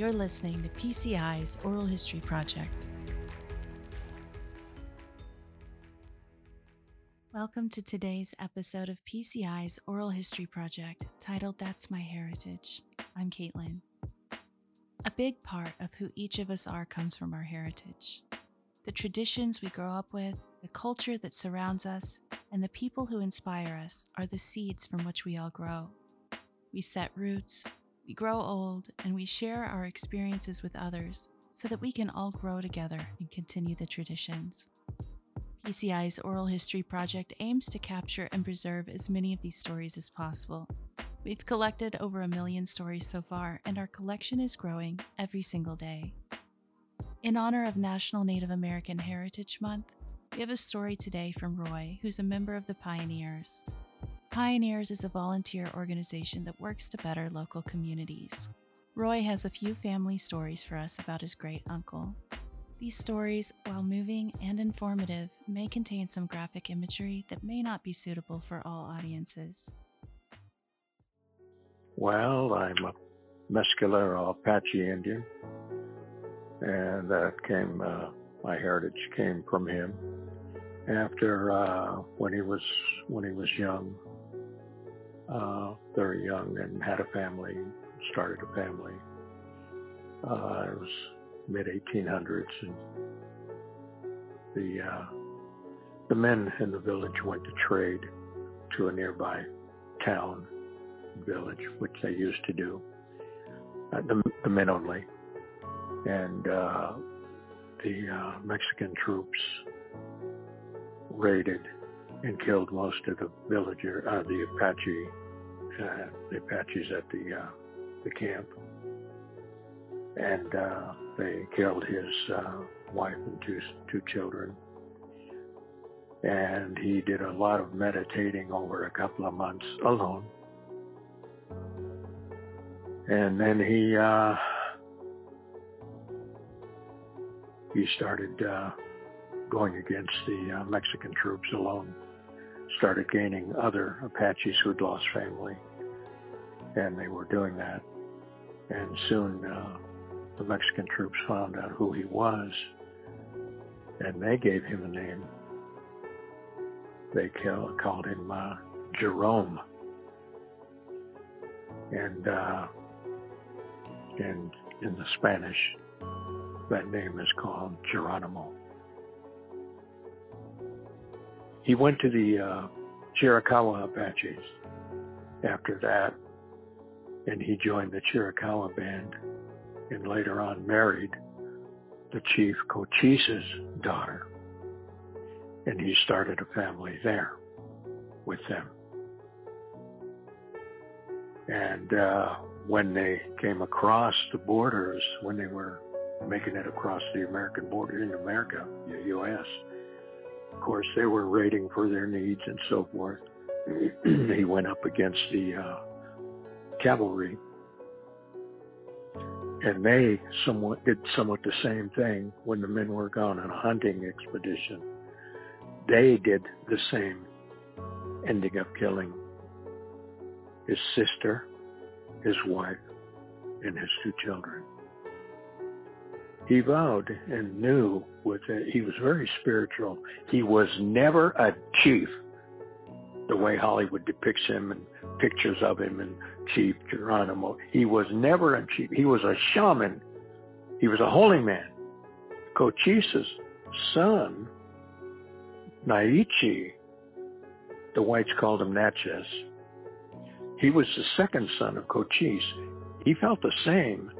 You're listening to PCI's Oral History Project. Welcome to today's episode of PCI's Oral History Project titled That's My Heritage. I'm Caitlin. A big part of who each of us are comes from our heritage. The traditions we grow up with, the culture that surrounds us, and the people who inspire us are the seeds from which we all grow. We set roots, we grow old, and we share our experiences with others so that we can all grow together and continue the traditions. PCI's Oral History Project aims to capture and preserve as many of these stories as possible. We've collected over a million stories so far, and our collection is growing every single day. In honor of National Native American Heritage Month, we have a story today from Roy, who's a member of the Pioneers. Pioneers is a volunteer organization that works to better local communities. Roy has a few family stories for us about his great uncle. These stories, while moving and informative, may contain some graphic imagery that may not be suitable for all audiences. Well, I'm a Mescalero Apache Indian, and that came, uh, my heritage came from him. After uh, when he was when he was young, uh, very young and had a family, started a family. Uh, it was mid 1800s, and the uh, the men in the village went to trade to a nearby town village, which they used to do. Uh, the, the men only, and uh, the uh, Mexican troops raided and killed most of the villager, uh, the Apache uh, the Apaches at the uh, the camp, and uh, they killed his uh, wife and two two children. And he did a lot of meditating over a couple of months alone. And then he uh, he started uh, going against the Mexican troops alone started gaining other Apaches who'd lost family, and they were doing that. And soon uh, the Mexican troops found out who he was, and they gave him a name. They kill, called him uh, Jerome, and uh, and in the Spanish, that name is called Geronimo. He went to the uh, Chiricahua Apaches after that, and he joined the Chiricahua band and later on married the chief Cochise's daughter. And he started a family there with them. And uh, when they came across the borders, when they were making it across the American border in America, the U.S., of course, they were raiding for their needs and so forth. he went up against the uh, cavalry, and they somewhat did somewhat the same thing when the men were gone on a hunting expedition. They did the same, ending up killing his sister, his wife, and his two children he vowed and knew with it, he was very spiritual. He was never a chief, the way Hollywood depicts him and pictures of him and Chief Geronimo. He was never a chief. He was a shaman. He was a holy man. Cochise's son, Naiche, the whites called him Natchez. He was the second son of Cochise. He felt the same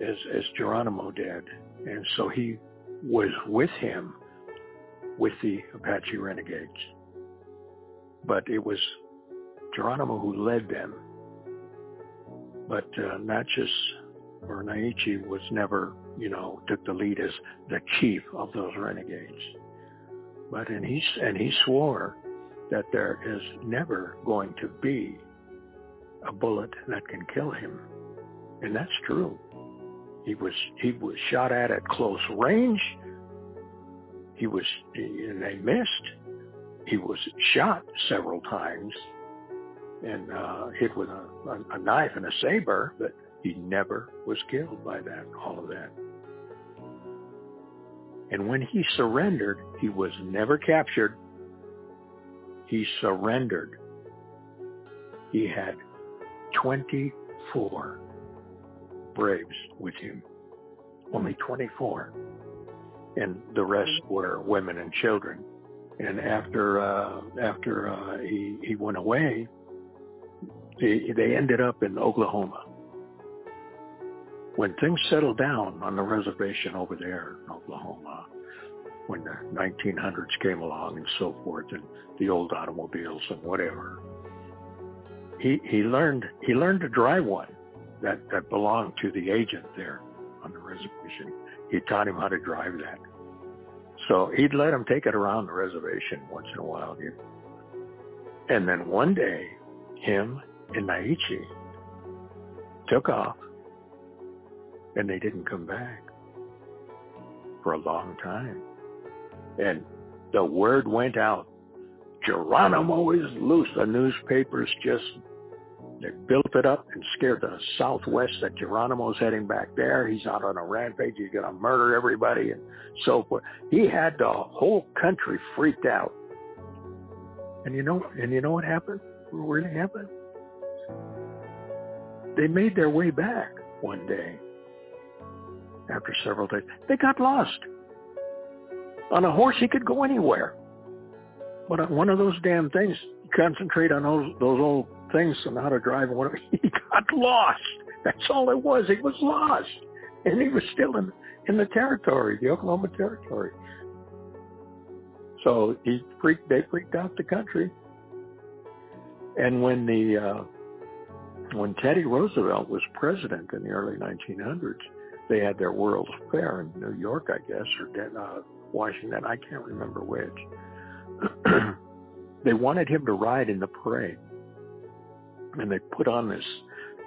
as, as Geronimo did. And so he was with him with the Apache renegades. But it was Geronimo who led them. But uh, Natchez or Naiche was never, you know, took the lead as the chief of those renegades. But and he and he swore that there is never going to be a bullet that can kill him, and that's true. He was he was shot at at close range. He was and they missed. He was shot several times and uh, hit with a, a, a knife and a saber, but He never was killed by that, all of that. And when he surrendered, he was never captured. He surrendered. He had 24 braves with him. Only 24. And the rest were women and children. And after uh, after uh, he he went away, they, ended up in Oklahoma. When things settled down on the reservation over there in Oklahoma, when the 1900s came along and so forth, and the old automobiles and whatever, he he learned he learned to drive one that that belonged to the agent there on the reservation. He taught him how to drive that. So he'd let him take it around the reservation once in a while. And then one day, him and Naiche took off and they didn't come back for a long time. And the word went out Geronimo is loose. The newspapers just they built it up and scared the Southwest that Geronimo's heading back there. He's out on a rampage. He's going to murder everybody and so forth. He had the whole country freaked out. And you know, and you know what happened? What really happened? They made their way back one day after several days. They got lost. On a horse, he could go anywhere. But on one of those damn things, concentrate on those those old things and how to drive and whatever. He got lost. That's all it was. He was lost, and he was still in in the territory, the Oklahoma territory. So he freaked. They freaked out the country. And when the uh, when Teddy Roosevelt was president in the early 1900s, they had their World's Fair in New York, I guess, or uh, Washington. I can't remember which. they wanted him to ride in the parade and they put on this,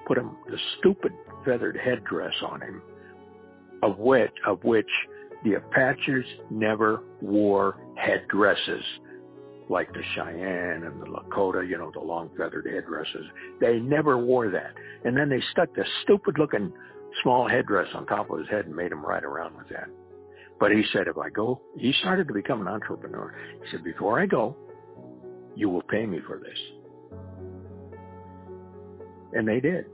put him the stupid feathered headdress on him, of which of which the Apaches never wore headdresses like the Cheyenne and the Lakota, you know, the long feathered headdresses. They never wore that. And then they stuck this stupid looking small headdress on top of his head and made him ride around with that. But he said, if I go, he started to become an entrepreneur. He said, before I go, you will pay me for this and they did.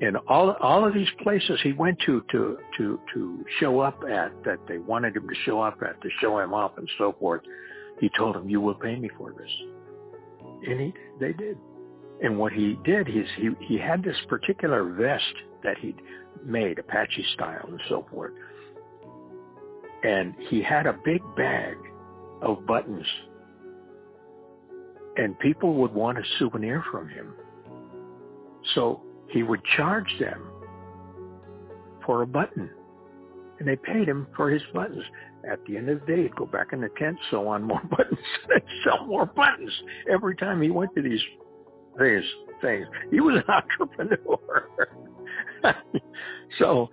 And all all of these places he went to to to to show up at that they wanted him to show up at to show him off and so forth, he told them, "You will pay me for this," and he they did. And what he did is he he had this particular vest that he'd made Apache style and so forth, and he had a big bag of buttons and people would want a souvenir from him. So he would charge them for a button. And they paid him for his buttons. At the end of the day, he'd go back in the tent, sew on more buttons, sell more buttons. Every time he went to these things, things. He was an entrepreneur. so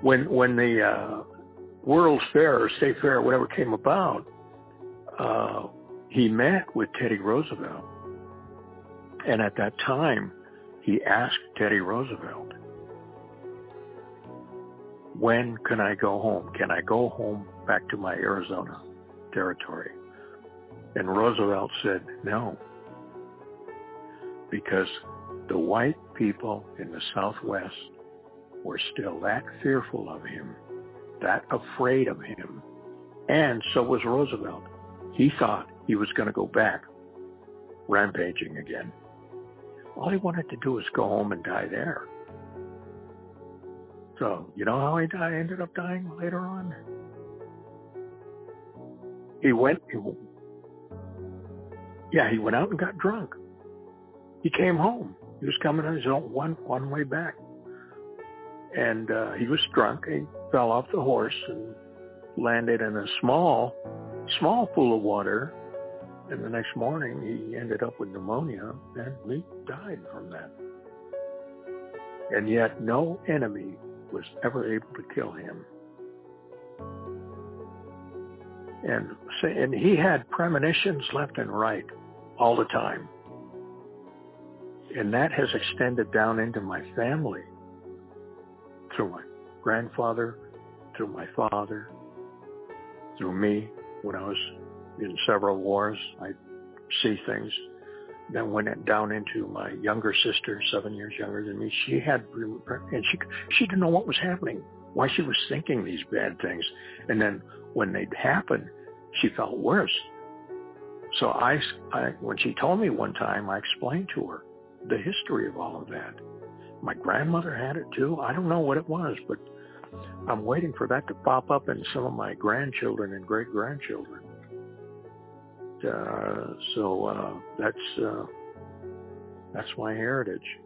when when the uh, World's Fair or State Fair or whatever came about, uh, he met with Teddy Roosevelt. And at that time, he asked Teddy Roosevelt, When can I go home? Can I go home back to my Arizona territory? And Roosevelt said, No. Because the white people in the Southwest were still that fearful of him, that afraid of him. And so was Roosevelt. He thought he was going to go back rampaging again. All he wanted to do was go home and die there. So, you know how he died, ended up dying later on? He went, he, yeah, he went out and got drunk. He came home. He was coming on his own one one way back, and uh, he was drunk. He fell off the horse and landed in a small, small pool of water and the next morning, he ended up with pneumonia and he died from that. And yet, no enemy was ever able to kill him. And, and he had premonitions left and right all the time. and that has extended down into my family through my grandfather, through my father, through me when I was in several wars. I see things. Then went down into my younger sister, seven years younger than me. She had, and she she didn't know what was happening, why she was thinking these bad things, and then when they'd happen, she felt worse. So I, I, when she told me one time, I explained to her the history of all of that. My grandmother had it too. I don't know what it was, but I'm waiting for that to pop up in some of my grandchildren and great grandchildren. Uh, so uh, that's uh, that's my heritage.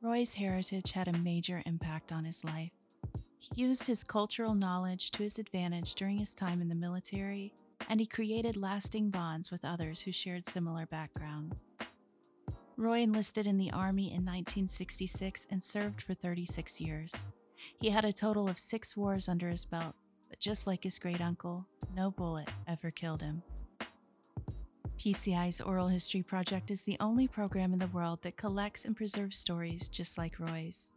Roy's heritage had a major impact on his life. He used his cultural knowledge to his advantage during his time in the military, and he created lasting bonds with others who shared similar backgrounds. Roy enlisted in the Army in 1966 and served for 36 years. He had a total of six wars under his belt, but just like his great uncle, no bullet ever killed him. PCI's Oral History Project is the only program in the world that collects and preserves stories just like Roy's.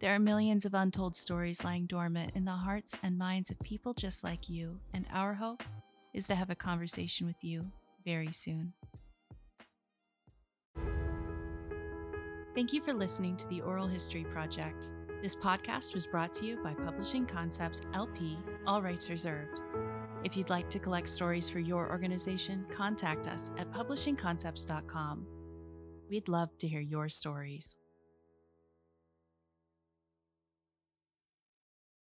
There are millions of untold stories lying dormant in the hearts and minds of people just like you, and our hope is to have a conversation with you very soon. Thank you for listening to the Oral History Project. This podcast was brought to you by Publishing Concepts LP, all rights reserved. If you'd like to collect stories for your organization, contact us at publishingconcepts.com. We'd love to hear your stories.